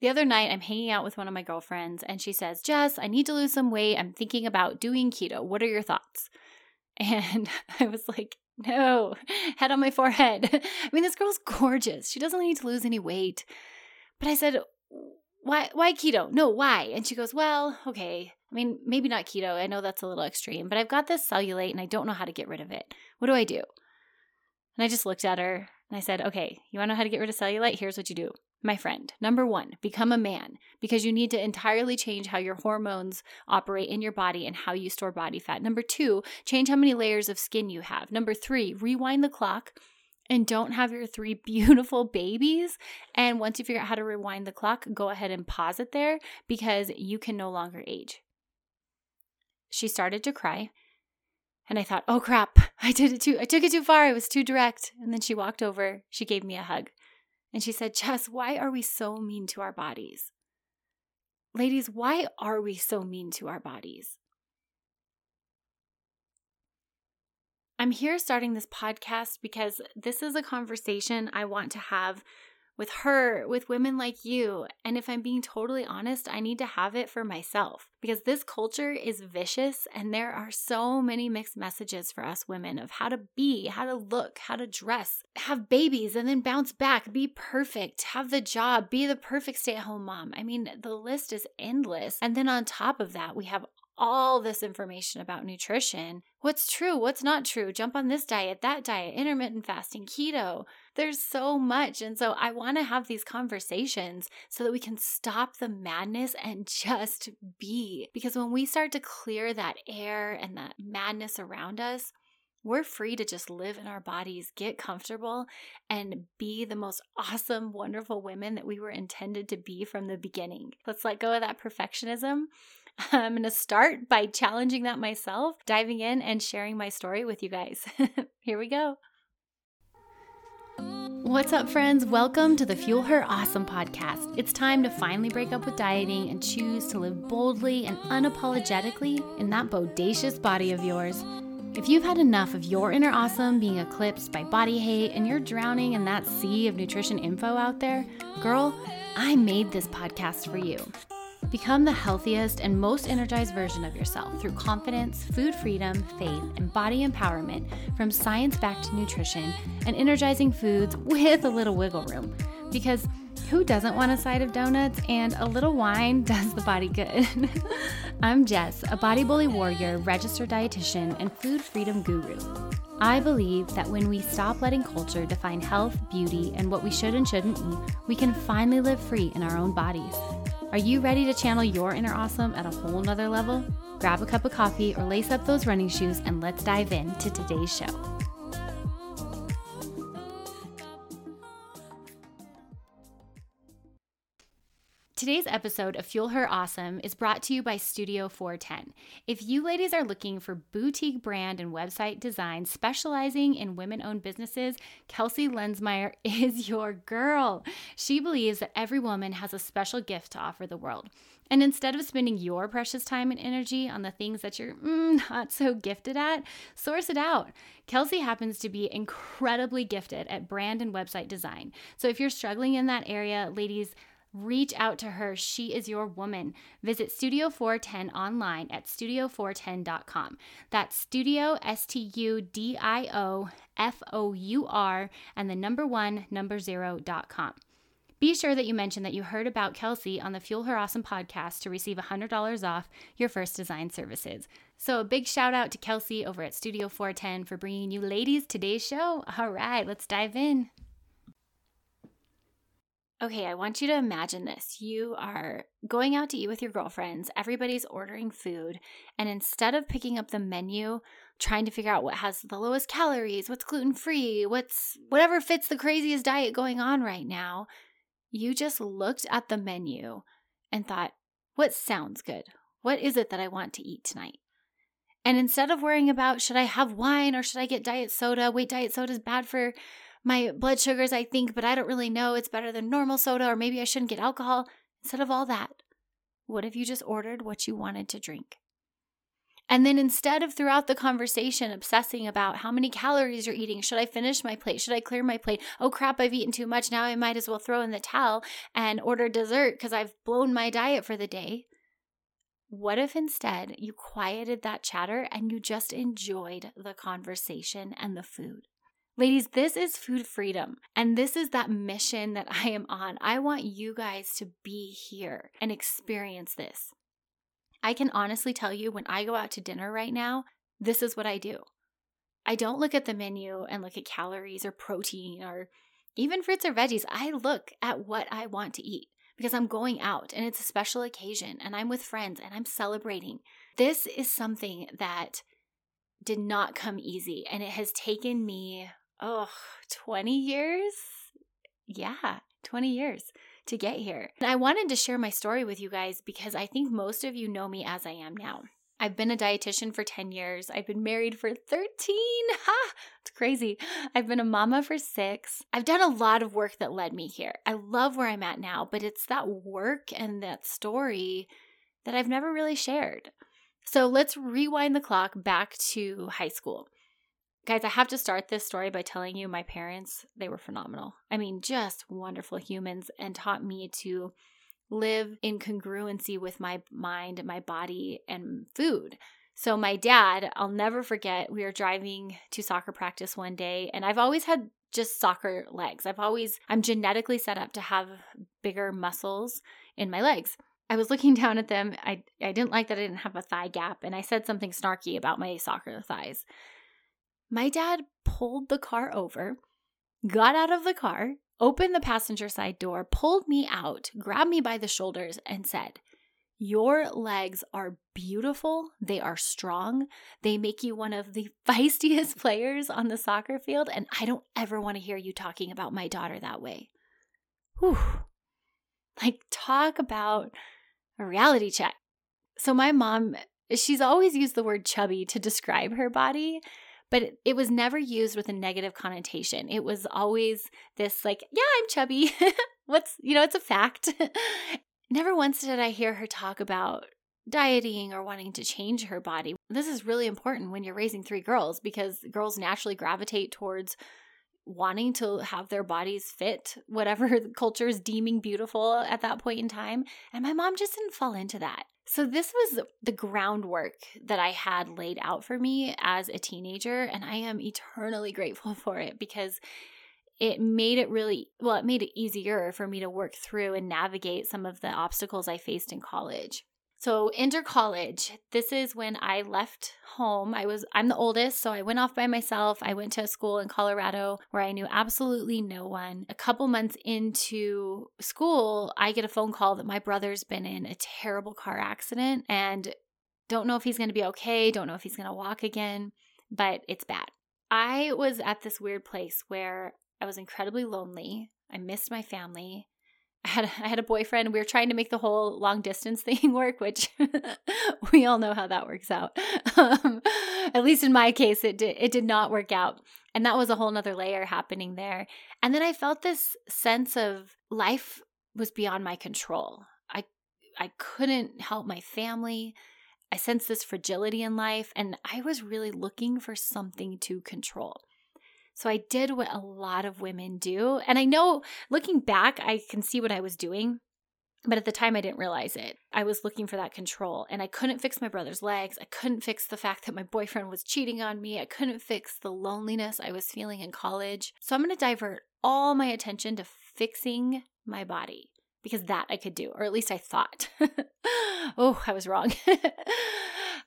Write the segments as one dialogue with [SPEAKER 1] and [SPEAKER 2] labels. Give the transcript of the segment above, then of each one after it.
[SPEAKER 1] The other night, I'm hanging out with one of my girlfriends, and she says, Jess, I need to lose some weight. I'm thinking about doing keto. What are your thoughts? And I was like, no, head on my forehead. I mean, this girl's gorgeous. She doesn't need to lose any weight. But I said, why, why keto? No, why? And she goes, well, okay. I mean, maybe not keto. I know that's a little extreme, but I've got this cellulite and I don't know how to get rid of it. What do I do? And I just looked at her and I said, okay, you want to know how to get rid of cellulite? Here's what you do my friend. Number one, become a man because you need to entirely change how your hormones operate in your body and how you store body fat. Number two, change how many layers of skin you have. Number three, rewind the clock and don't have your three beautiful babies. And once you figure out how to rewind the clock, go ahead and pause it there because you can no longer age. She started to cry. And I thought, oh crap, I did it too. I took it too far. I was too direct. And then she walked over. She gave me a hug. And she said, Jess, why are we so mean to our bodies? Ladies, why are we so mean to our bodies? I'm here starting this podcast because this is a conversation I want to have with her, with women like you. And if I'm being totally honest, I need to have it for myself because this culture is vicious and there are so many mixed messages for us women of how to be, how to look, how to dress, have babies and then bounce back, be perfect, have the job, be the perfect stay at home mom. I mean, the list is endless. And then on top of that, we have all this information about nutrition. What's true? What's not true? Jump on this diet, that diet, intermittent fasting, keto. There's so much. And so I want to have these conversations so that we can stop the madness and just be. Because when we start to clear that air and that madness around us, we're free to just live in our bodies, get comfortable, and be the most awesome, wonderful women that we were intended to be from the beginning. Let's let go of that perfectionism I'm going to start by challenging that myself, diving in and sharing my story with you guys. Here we go. What's up, friends? Welcome to the Fuel Her Awesome podcast. It's time to finally break up with dieting and choose to live boldly and unapologetically in that bodacious body of yours. If you've had enough of your inner awesome being eclipsed by body hate and you're drowning in that sea of nutrition info out there, girl, I made this podcast for you. Become the healthiest and most energized version of yourself through confidence, food freedom, faith, and body empowerment from science backed nutrition and energizing foods with a little wiggle room. Because who doesn't want a side of donuts and a little wine does the body good? I'm Jess, a body bully warrior, registered dietitian, and food freedom guru. I believe that when we stop letting culture define health, beauty, and what we should and shouldn't eat, we can finally live free in our own bodies. Are you ready to channel your inner awesome at a whole nother level? Grab a cup of coffee or lace up those running shoes and let's dive into today's show. Today's episode of Fuel Her Awesome is brought to you by Studio 410. If you ladies are looking for boutique brand and website design specializing in women owned businesses, Kelsey Lensmeyer is your girl. She believes that every woman has a special gift to offer the world. And instead of spending your precious time and energy on the things that you're mm, not so gifted at, source it out. Kelsey happens to be incredibly gifted at brand and website design. So if you're struggling in that area, ladies, reach out to her. She is your woman. Visit Studio 410 online at studio410.com. That's studio, S T U D I O F O U R, and the number one, number zero.com. Be sure that you mention that you heard about Kelsey on the Fuel Her Awesome podcast to receive $100 off your first design services. So, a big shout out to Kelsey over at Studio 410 for bringing you ladies today's show. All right, let's dive in. Okay, I want you to imagine this. You are going out to eat with your girlfriends, everybody's ordering food, and instead of picking up the menu, trying to figure out what has the lowest calories, what's gluten free, what's whatever fits the craziest diet going on right now, you just looked at the menu and thought, what sounds good? What is it that I want to eat tonight? And instead of worrying about should I have wine or should I get diet soda? Wait, diet soda is bad for my blood sugars, I think, but I don't really know. It's better than normal soda, or maybe I shouldn't get alcohol. Instead of all that, what if you just ordered what you wanted to drink? And then instead of throughout the conversation obsessing about how many calories you're eating, should I finish my plate? Should I clear my plate? Oh crap, I've eaten too much. Now I might as well throw in the towel and order dessert because I've blown my diet for the day. What if instead you quieted that chatter and you just enjoyed the conversation and the food? Ladies, this is food freedom. And this is that mission that I am on. I want you guys to be here and experience this. I can honestly tell you when I go out to dinner right now, this is what I do. I don't look at the menu and look at calories or protein or even fruits or veggies. I look at what I want to eat because I'm going out and it's a special occasion and I'm with friends and I'm celebrating. This is something that did not come easy and it has taken me, oh, 20 years? Yeah, 20 years to get here. And I wanted to share my story with you guys because I think most of you know me as I am now. I've been a dietitian for 10 years. I've been married for 13. Ha! It's crazy. I've been a mama for six. I've done a lot of work that led me here. I love where I'm at now, but it's that work and that story that I've never really shared. So let's rewind the clock back to high school. Guys, I have to start this story by telling you my parents, they were phenomenal. I mean, just wonderful humans and taught me to live in congruency with my mind, my body, and food. So, my dad, I'll never forget, we were driving to soccer practice one day, and I've always had just soccer legs. I've always, I'm genetically set up to have bigger muscles in my legs. I was looking down at them. I, I didn't like that I didn't have a thigh gap, and I said something snarky about my soccer thighs. My dad pulled the car over, got out of the car, opened the passenger side door, pulled me out, grabbed me by the shoulders, and said, Your legs are beautiful. They are strong. They make you one of the feistiest players on the soccer field. And I don't ever want to hear you talking about my daughter that way. Whew. Like, talk about a reality check. So, my mom, she's always used the word chubby to describe her body but it, was never used with a negative connotation. It was always this, like, yeah, I'm chubby. What's, you know, it's a fact. never once did I hear her talk about dieting or wanting to change her body. This is really important when you're raising three girls because girls naturally gravitate towards wanting to have their bodies fit whatever culture is deeming beautiful at that point in time. And my mom just didn't fall into that. So, this was the groundwork that I had laid out for me as a teenager, and I am eternally grateful for it because it made it really well, it made it easier for me to work through and navigate some of the obstacles I faced in college. So, inter college, this is when I left home. I was I'm the oldest, so I went off by myself. I went to a school in Colorado where I knew absolutely no one. A couple months into school, I get a phone call that my brother's been in a terrible car accident and don't know if he's going to be okay, don't know if he's going to walk again, but it's bad. I was at this weird place where I was incredibly lonely. I missed my family. I had I had a boyfriend. We were trying to make the whole long distance thing work, which we all know how that works out. Um, at least in my case, it did it did not work out, and that was a whole nother layer happening there. And then I felt this sense of life was beyond my control. I I couldn't help my family. I sensed this fragility in life, and I was really looking for something to control. So I did what a lot of women do. And I know looking back, I can see what I was doing. But at the time, I didn't realize it. I was looking for that control, and I couldn't fix my brother's legs. I couldn't fix the fact that my boyfriend was cheating on me. I couldn't fix the loneliness I was feeling in college. So I'm going to divert all my attention to fixing my body because that I could do, or at least I thought. oh, I was wrong.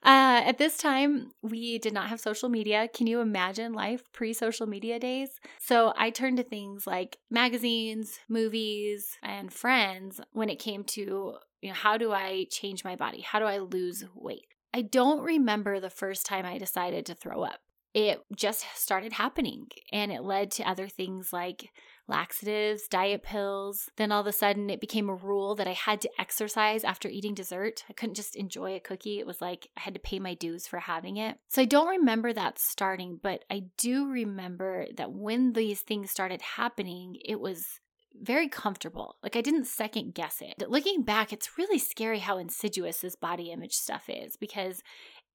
[SPEAKER 1] Uh, at this time, we did not have social media. Can you imagine life pre social media days? So I turned to things like magazines, movies, and friends when it came to you know, how do I change my body? How do I lose weight? I don't remember the first time I decided to throw up. It just started happening and it led to other things like laxatives, diet pills. Then all of a sudden, it became a rule that I had to exercise after eating dessert. I couldn't just enjoy a cookie. It was like I had to pay my dues for having it. So I don't remember that starting, but I do remember that when these things started happening, it was very comfortable. Like I didn't second guess it. Looking back, it's really scary how insidious this body image stuff is because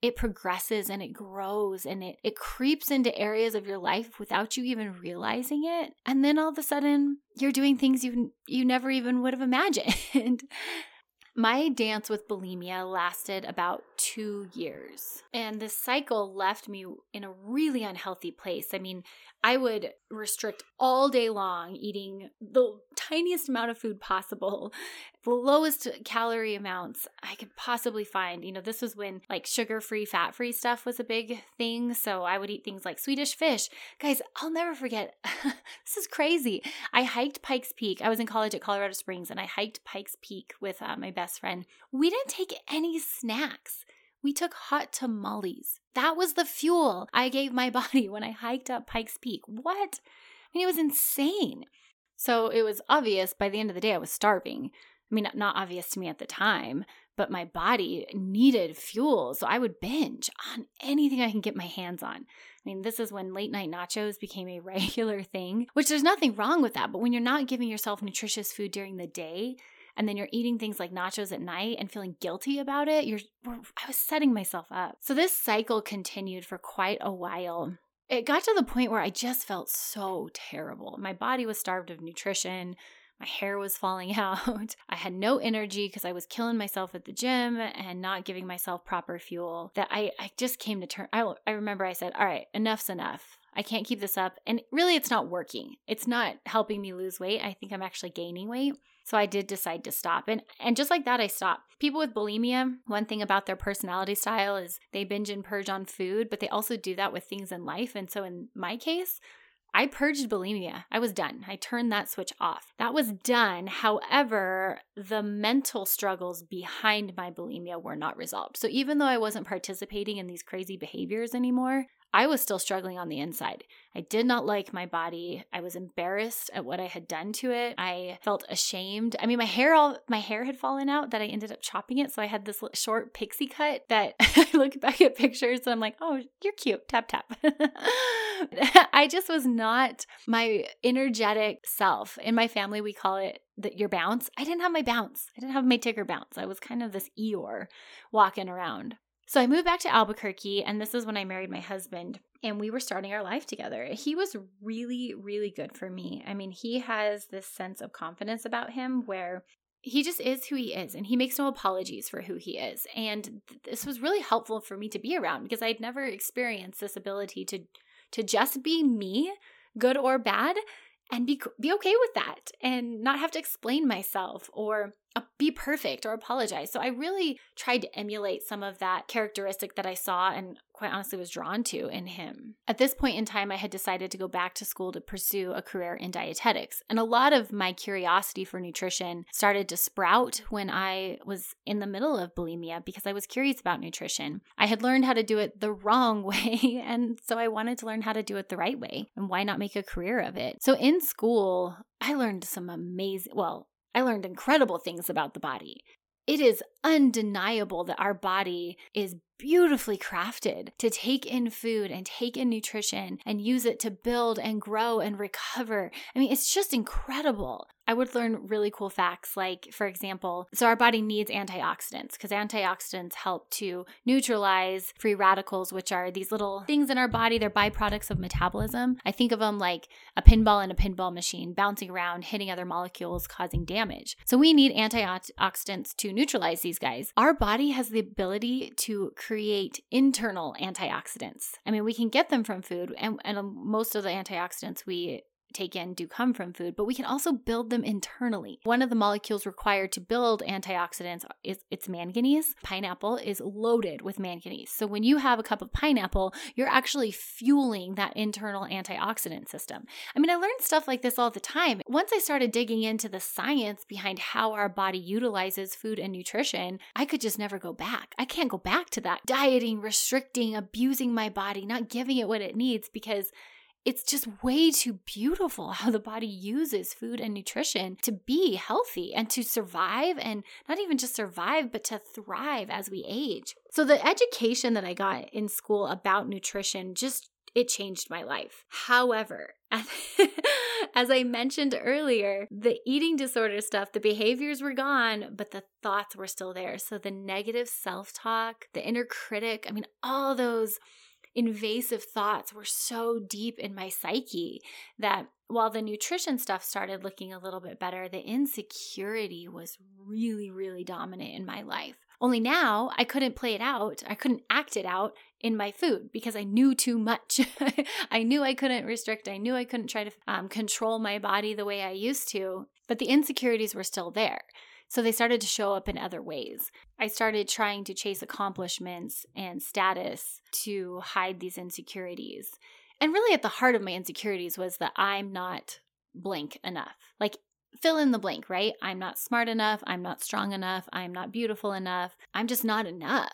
[SPEAKER 1] it progresses and it grows and it, it creeps into areas of your life without you even realizing it. And then all of a sudden, you're doing things you you never even would have imagined. My dance with bulimia lasted about two years. And this cycle left me in a really unhealthy place. I mean, I would restrict all day long, eating the tiniest amount of food possible, the lowest calorie amounts I could possibly find. You know, this was when like sugar free, fat free stuff was a big thing. So I would eat things like Swedish fish. Guys, I'll never forget. this is crazy. I hiked Pikes Peak. I was in college at Colorado Springs and I hiked Pikes Peak with uh, my best friend. We didn't take any snacks we took hot tamales. That was the fuel I gave my body when I hiked up Pikes Peak. What? I mean, it was insane. So it was obvious by the end of the day I was starving. I mean, not obvious to me at the time, but my body needed fuel. So I would binge on anything I can get my hands on. I mean, this is when late night nachos became a regular thing, which there's nothing wrong with that. But when you're not giving yourself nutritious food during the day, and then you're eating things like nachos at night and feeling guilty about it, you're I was setting myself up. So this cycle continued for quite a while. It got to the point where I just felt so terrible. My body was starved of nutrition. My hair was falling out. I had no energy because I was killing myself at the gym and not giving myself proper fuel. That I, I just came to turn. I, I remember I said, All right, enough's enough. I can't keep this up. And really, it's not working. It's not helping me lose weight. I think I'm actually gaining weight. So I did decide to stop. And and just like that I stopped. People with bulimia, one thing about their personality style is they binge and purge on food, but they also do that with things in life. And so in my case, I purged bulimia. I was done. I turned that switch off. That was done. However, the mental struggles behind my bulimia were not resolved. So even though I wasn't participating in these crazy behaviors anymore, I was still struggling on the inside. I did not like my body. I was embarrassed at what I had done to it. I felt ashamed. I mean, my hair all my hair had fallen out that I ended up chopping it, so I had this short pixie cut that I look back at pictures and I'm like, "Oh, you're cute." Tap tap. I just was not my energetic self. In my family, we call it that your bounce. I didn't have my bounce. I didn't have my Tigger bounce. I was kind of this Eeyore walking around. So I moved back to Albuquerque, and this is when I married my husband, and we were starting our life together. He was really, really good for me. I mean, he has this sense of confidence about him where he just is who he is and he makes no apologies for who he is and this was really helpful for me to be around because i'd never experienced this ability to to just be me good or bad and be be okay with that and not have to explain myself or Uh, be perfect or apologize. So I really tried to emulate some of that characteristic that I saw and quite honestly was drawn to in him. At this point in time, I had decided to go back to school to pursue a career in dietetics. And a lot of my curiosity for nutrition started to sprout when I was in the middle of bulimia because I was curious about nutrition. I had learned how to do it the wrong way, and so I wanted to learn how to do it the right way. And why not make a career of it? So in school, I learned some amazing, well, I learned incredible things about the body. It is undeniable that our body is beautifully crafted to take in food and take in nutrition and use it to build and grow and recover. I mean, it's just incredible. I would learn really cool facts, like, for example, so our body needs antioxidants because antioxidants help to neutralize free radicals, which are these little things in our body. They're byproducts of metabolism. I think of them like a pinball in a pinball machine, bouncing around, hitting other molecules, causing damage. So we need antioxidants to neutralize these guys. Our body has the ability to create internal antioxidants. I mean, we can get them from food, and, and most of the antioxidants we take in do come from food, but we can also build them internally. One of the molecules required to build antioxidants is it's manganese. Pineapple is loaded with manganese. So when you have a cup of pineapple, you're actually fueling that internal antioxidant system. I mean, I learned stuff like this all the time. Once I started digging into the science behind how our body utilizes food and nutrition, I could just never go back. I can't go back to that dieting, restricting, abusing my body, not giving it what it needs because it's just way too beautiful how the body uses food and nutrition to be healthy and to survive and not even just survive, but to thrive as we age. So, the education that I got in school about nutrition just it changed my life. However, as I mentioned earlier, the eating disorder stuff, the behaviors were gone, but the thoughts were still there. So the negative self talk, the inner critic, I mean, all those invasive thoughts were so deep in my psyche that while the nutrition stuff started looking a little bit better, the insecurity was really, really dominant in my life. Only now I couldn't play it out. I couldn't act it out in my food because I knew too much. I knew I couldn't restrict. I knew I couldn't try to um, control my body the way I used to, but the insecurities were still there. So they started to show up in other ways. I started trying to chase accomplishments and status to hide these insecurities. And really, at the heart of my insecurities was that I'm not blank enough. Like, fill in the blank, right? I'm not smart enough. I'm not strong enough. I'm not beautiful enough. I'm just not enough.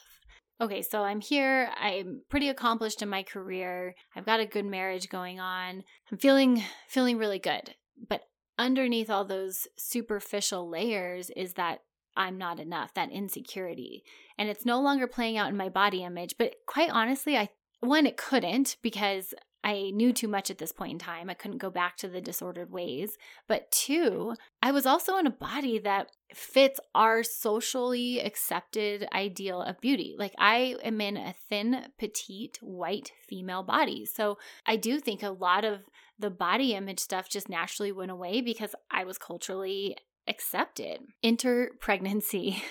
[SPEAKER 1] Okay, so I'm here. I'm pretty accomplished in my career. I've got a good marriage going on. I'm feeling feeling really good. But underneath all those superficial layers is that I'm not enough, that insecurity. And it's no longer playing out in my body image. But quite honestly, I one, it couldn't because I knew too much at this point in time. I couldn't go back to the disordered ways. But two, I was also in a body that fits our socially accepted ideal of beauty. Like I am in a thin, petite, white female body. So I do think a lot of the body image stuff just naturally went away because I was culturally accepted. Enter pregnancy.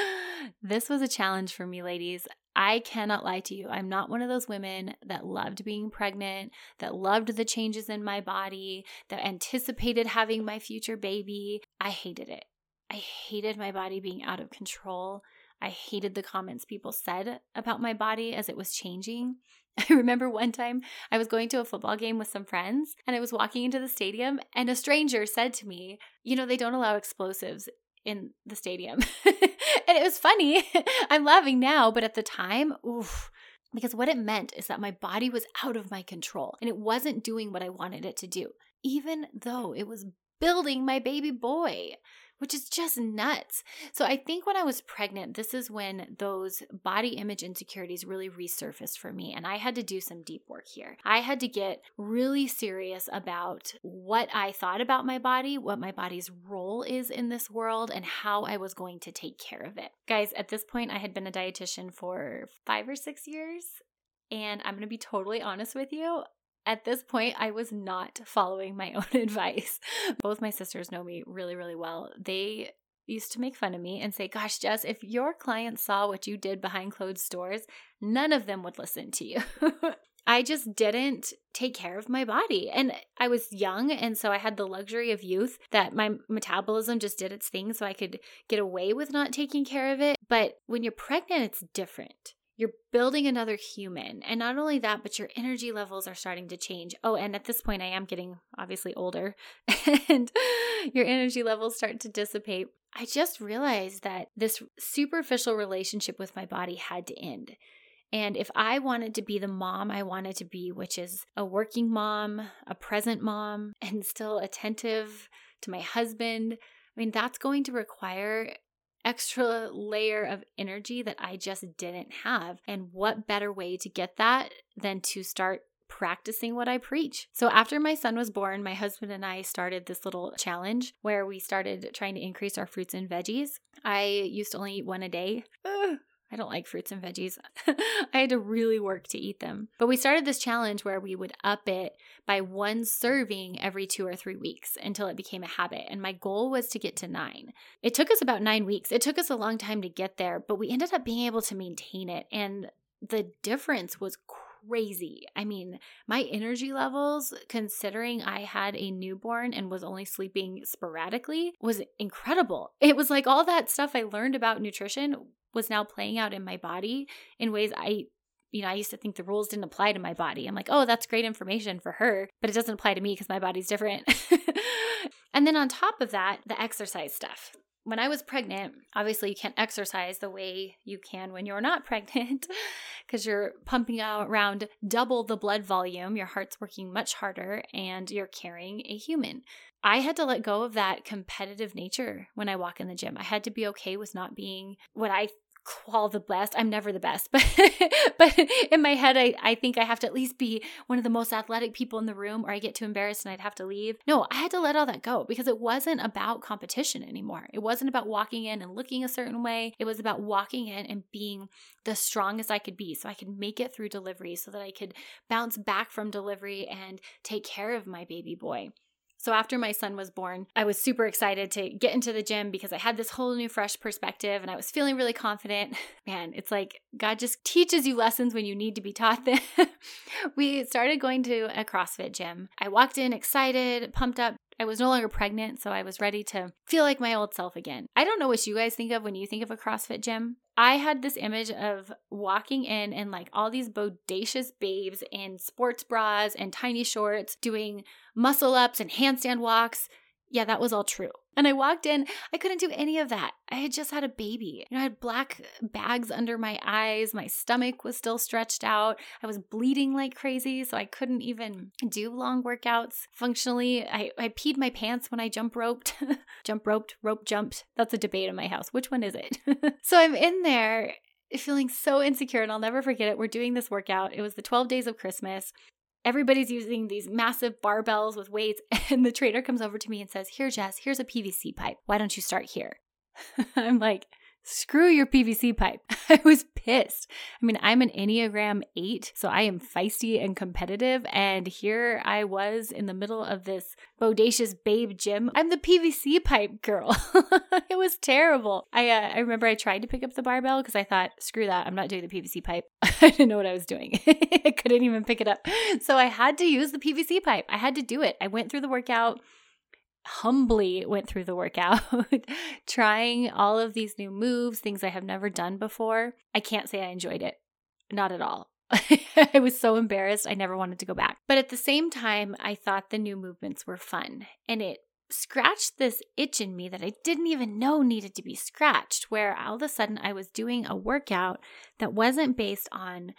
[SPEAKER 1] this was a challenge for me, ladies. I cannot lie to you. I'm not one of those women that loved being pregnant, that loved the changes in my body, that anticipated having my future baby. I hated it. I hated my body being out of control. I hated the comments people said about my body as it was changing. I remember one time I was going to a football game with some friends and I was walking into the stadium and a stranger said to me, You know, they don't allow explosives in the stadium. and it was funny. I'm laughing now, but at the time, oof. Because what it meant is that my body was out of my control and it wasn't doing what I wanted it to do, even though it was building my baby boy which is just nuts. So I think when I was pregnant, this is when those body image insecurities really resurfaced for me. And I had to do some deep work here. I had to get really serious about what I thought about my body, what my body's role is in this world, and how I was going to take care of it. Guys, at this point, I had been a dietitian for five or six years. And I'm to be totally honest with you. At this point, I was not following my own advice. Both my sisters know me really, really well. They used to make fun of me and say, Gosh, Jess, if your clients saw what you did behind closed doors, none of them would listen to you. I just didn't take care of my body. And I was young, and so I had the luxury of youth that my metabolism just did its thing, so I could get away with not taking care of it. But when you're pregnant, it's different. You're building another human. And not only that, but your energy levels are starting to change. Oh, and at this point, I am getting obviously older, and your energy levels start to dissipate. I just realized that this superficial relationship with my body had to end. And if I wanted to be the mom I wanted to be, which is a working mom, a present mom, and still attentive to my husband, I mean, that's going to require extra layer of energy that I just didn't have. And what better way to get that than to start practicing what I preach. So after my son was born, my husband and I started this little challenge where we started trying to increase our fruits and veggies. I used to only eat one a day. Ugh, I don't like fruits and veggies. I had to really work to eat them. But we started this challenge where we would up it by one serving every two or three weeks until it became a habit. And my goal was to get to nine. It took us about nine weeks. It took us a long time to get there, but we ended up being able to maintain it. And the difference was crazy. I mean, my energy levels, considering I had a newborn and was only sleeping sporadically, was incredible. It was like all that stuff I learned about nutrition was now playing out in my body in ways I you know, I used to think the rules didn't apply to my body. I'm like, oh, that's great information for her, but it doesn't apply to me because my body's different. and then on top of that, the exercise stuff. When I was pregnant, obviously you can't exercise the way you can when you're not pregnant because you're pumping out around double the blood volume. Your heart's working much harder and you're carrying a human. I had to let go of that competitive nature when I walk in the gym. I had to be okay with not being what I call the best. I'm never the best, but but in my head I, I think I have to at least be one of the most athletic people in the room or I get too embarrassed and I'd have to leave. No, I had to let all that go because it wasn't about competition anymore. It wasn't about walking in and looking a certain way. It was about walking in and being the strongest I could be so I could make it through delivery so that I could bounce back from delivery and take care of my baby boy. So after my son was born, I was super excited to get into the gym because I had this whole new fresh perspective and I was feeling really confident. Man, it's like God just teaches you lessons when you need to be taught them. we started going to a CrossFit gym. I walked in excited, pumped up, I was no longer pregnant, so I was ready to feel like my old self again. I don't know what you guys think of when you think of a CrossFit gym. I had this image of walking in and like all these bodacious babes in sports bras and tiny shorts doing muscle ups and handstand walks. Yeah, that was all true. And I walked in, I couldn't do any of that. I had just had a baby. You know, I had black bags under my eyes. My stomach was still stretched out. I was bleeding like crazy, so I couldn't even do long workouts functionally. I, I peed my pants when I jump roped. jump roped, rope jumped. That's a debate in my house. Which one is it? so I'm in there feeling so insecure and I'll never forget it. We're doing this workout. It was the 12 days of Christmas everybody's using these massive barbells with weights and the trainer comes over to me and says here jess here's a pvc pipe. Why don't you start here? I'm like Screw your PVC pipe. I was pissed. I mean, I'm an Enneagram 8, so I am feisty and competitive. And here I was in the middle of this bodacious babe gym. I'm the PVC pipe girl. it was terrible. I, uh, I remember I tried to pick up the barbell because I thought, screw that, I'm not doing the PVC pipe. I didn't know what I was doing. I couldn't even pick it up. So I had to use the PVC pipe. I had to do it. I went through the workout humbly went through the workout, trying all of these new moves, things I have never done before. I can't say I enjoyed it. Not at all. I was so embarrassed. I never wanted to go back. But at the same time, I thought the new movements were fun. And it scratched this itch in me that I didn't even know needed to be scratched, where all of a sudden I was doing a workout that wasn't based on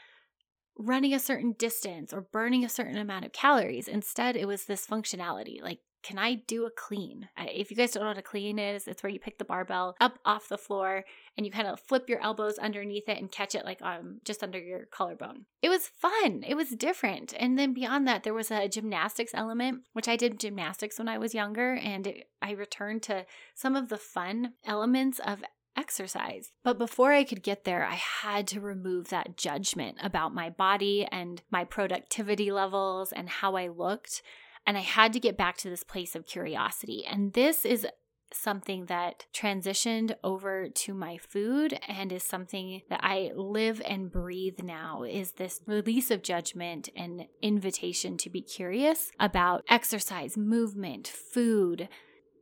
[SPEAKER 1] running a certain distance or burning a certain amount of calories. Instead, it was this functionality like can I do a clean? If you guys don't know what a clean is, it's where you pick the barbell up off the floor and you kind of flip your elbows underneath it and catch it like um just under your collarbone. It was fun. It was different. And then beyond that, there was a gymnastics element, which I did gymnastics when I was younger, and it, I returned to some of the fun elements of exercise. But before I could get there, I had to remove that judgment about my body and my productivity levels and how I looked and I had to get back to this place of curiosity. And this is something that transitioned over to my food and is something that I live and breathe now is this release of judgment and invitation to be curious about exercise, movement, food,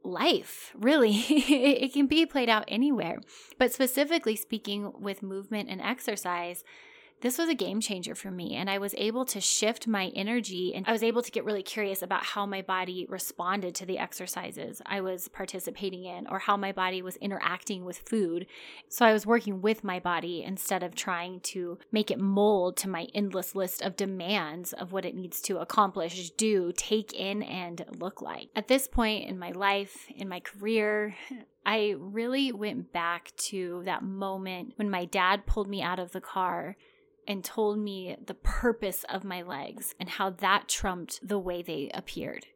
[SPEAKER 1] life, really. it can be played out anywhere. But specifically speaking with movement and exercise, this was a game changer for me. And I was able to shift my energy and I was able to get really curious about how my body responded to the exercises I was participating in or how my body was interacting with food. So I was working with my body instead of trying to make it mold to my endless list of demands of what it needs to accomplish, do, take in, and look like. At this point in my life, in my career, I really went back to that moment when my dad pulled me out of the car and told me the purpose of my legs and how that trumped the way they appeared.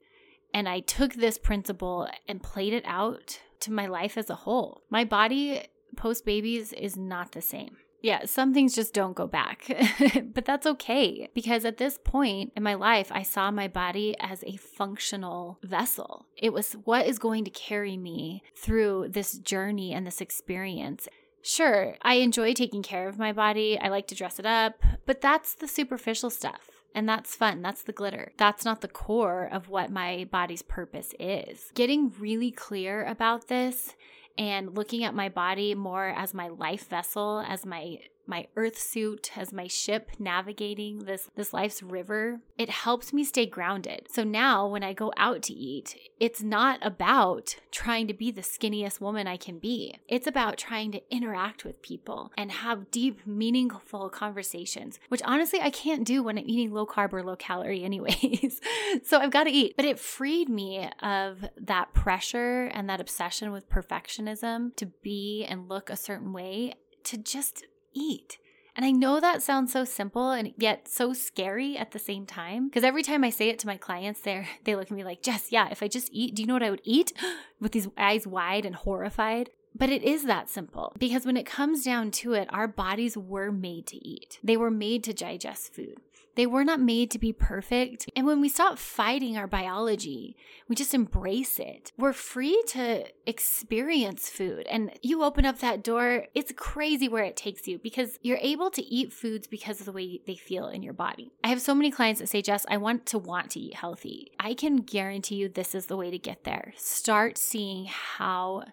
[SPEAKER 1] And I took this principle and played it out to my life as a whole. My body post babies is not the same. Yeah, some things just don't go back, but that's okay because at this point in my life, I saw my body as a functional vessel. It was what is going to carry me through this journey and this experience. Sure, I enjoy taking care of my body. I like to dress it up, but that's the superficial stuff. And that's fun. That's the glitter. That's not the core of what my body's purpose is. Getting really clear about this and looking at my body more as my life vessel, as my my earth suit as my ship navigating this this life's river it helps me stay grounded. So now when i go out to eat it's not about trying to be the skinniest woman i can be. It's about trying to interact with people and have deep meaningful conversations which honestly i can't do when i'm eating low carb or low calorie anyways. So i've got to eat. But it freed me of that pressure and that obsession with perfectionism to be and look a certain way to just eat. And I know that sounds so simple and yet so scary at the same time. Because every time I say it to my clients, they they look at me like, Jess, yeah, if I just eat, do you know what I would eat? With these eyes wide and horrified. But it is that simple because when it comes down to it, our bodies were made to eat. They were made to digest food. They were not made to be perfect. And when we stop fighting our biology, we just embrace it. We're free to experience food. And you open up that door, it's crazy where it takes you because you're able to eat foods because of the way they feel in your body. I have so many clients that say, Jess, I want to want to eat healthy. I can guarantee you this is the way to get there. Start seeing how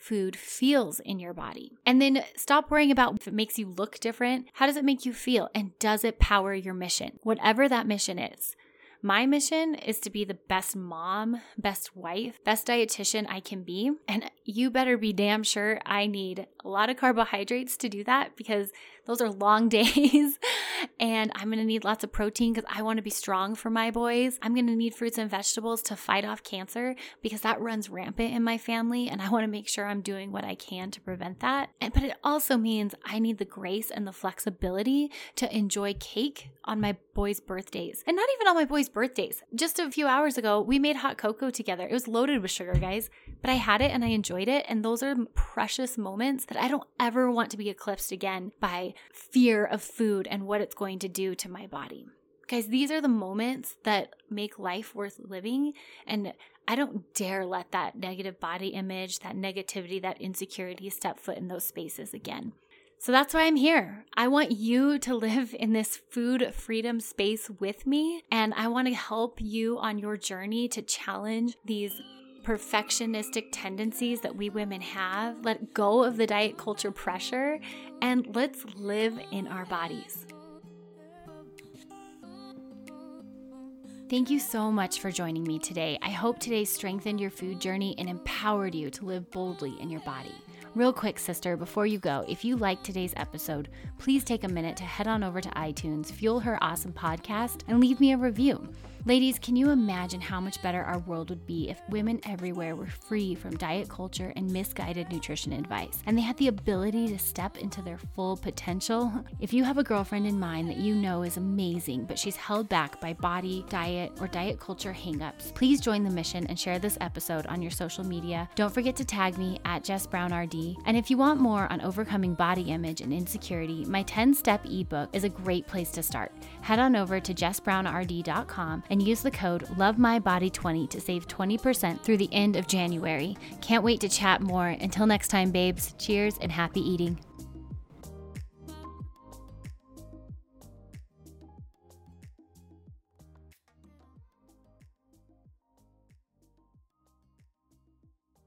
[SPEAKER 1] food feels in your body. And then stop worrying about if it makes you look different. How does it make you feel? And does it power your mission? Whatever that mission is. My mission is to be the best mom, best wife, best dietitian I can be. And you better be damn sure I need a lot of carbohydrates to do that because those are long days. and I'm going to need lots of protein because I want to be strong for my boys. I'm going to need fruits and vegetables to fight off cancer because that runs rampant in my family. And I want to make sure I'm doing what I can to prevent that. And, but it also means I need the grace and the flexibility to enjoy cake on my boys' birthdays. And not even on my boys' birthdays. Just a few hours ago, we made hot cocoa together. It was loaded with sugar, guys, but I had it and I enjoyed it. And those are precious moments that I don't ever want to be eclipsed again fear of food and what it's going to do to my body. Guys, these are the moments that make life worth living. And I don't dare let that negative body image, that negativity, that insecurity step foot in those spaces again. So that's why I'm here. I want you to live in this food freedom space with me, and I want to help you on your journey to challenge these perfectionistic tendencies that we women have. Let go of the diet culture pressure, and let's live in our bodies. Thank you so much for joining me today. I hope today strengthened your food journey and empowered you to live boldly in your body. Real quick, sister, before you go, if you like today's episode, please take a minute to head on over to iTunes, Fuel Her Awesome Podcast, and leave me a review. Ladies, can you imagine how much better our world would be if women everywhere were free from diet culture and misguided nutrition advice and they had the ability to step into their full potential? If you have a girlfriend in mind that you know is amazing, but she's held back by body, diet, or diet culture hangups, please join the mission and share this episode on your social media. Don't forget to tag me at Jess Brown RD. And if you want more on overcoming body image and insecurity, my 10 step ebook is a great place to start. Head on over to jessbrownrd.com and use the code LOVEMYBODY20 to save 20% through the end of January. Can't wait to chat more. Until next time, babes, cheers and happy eating.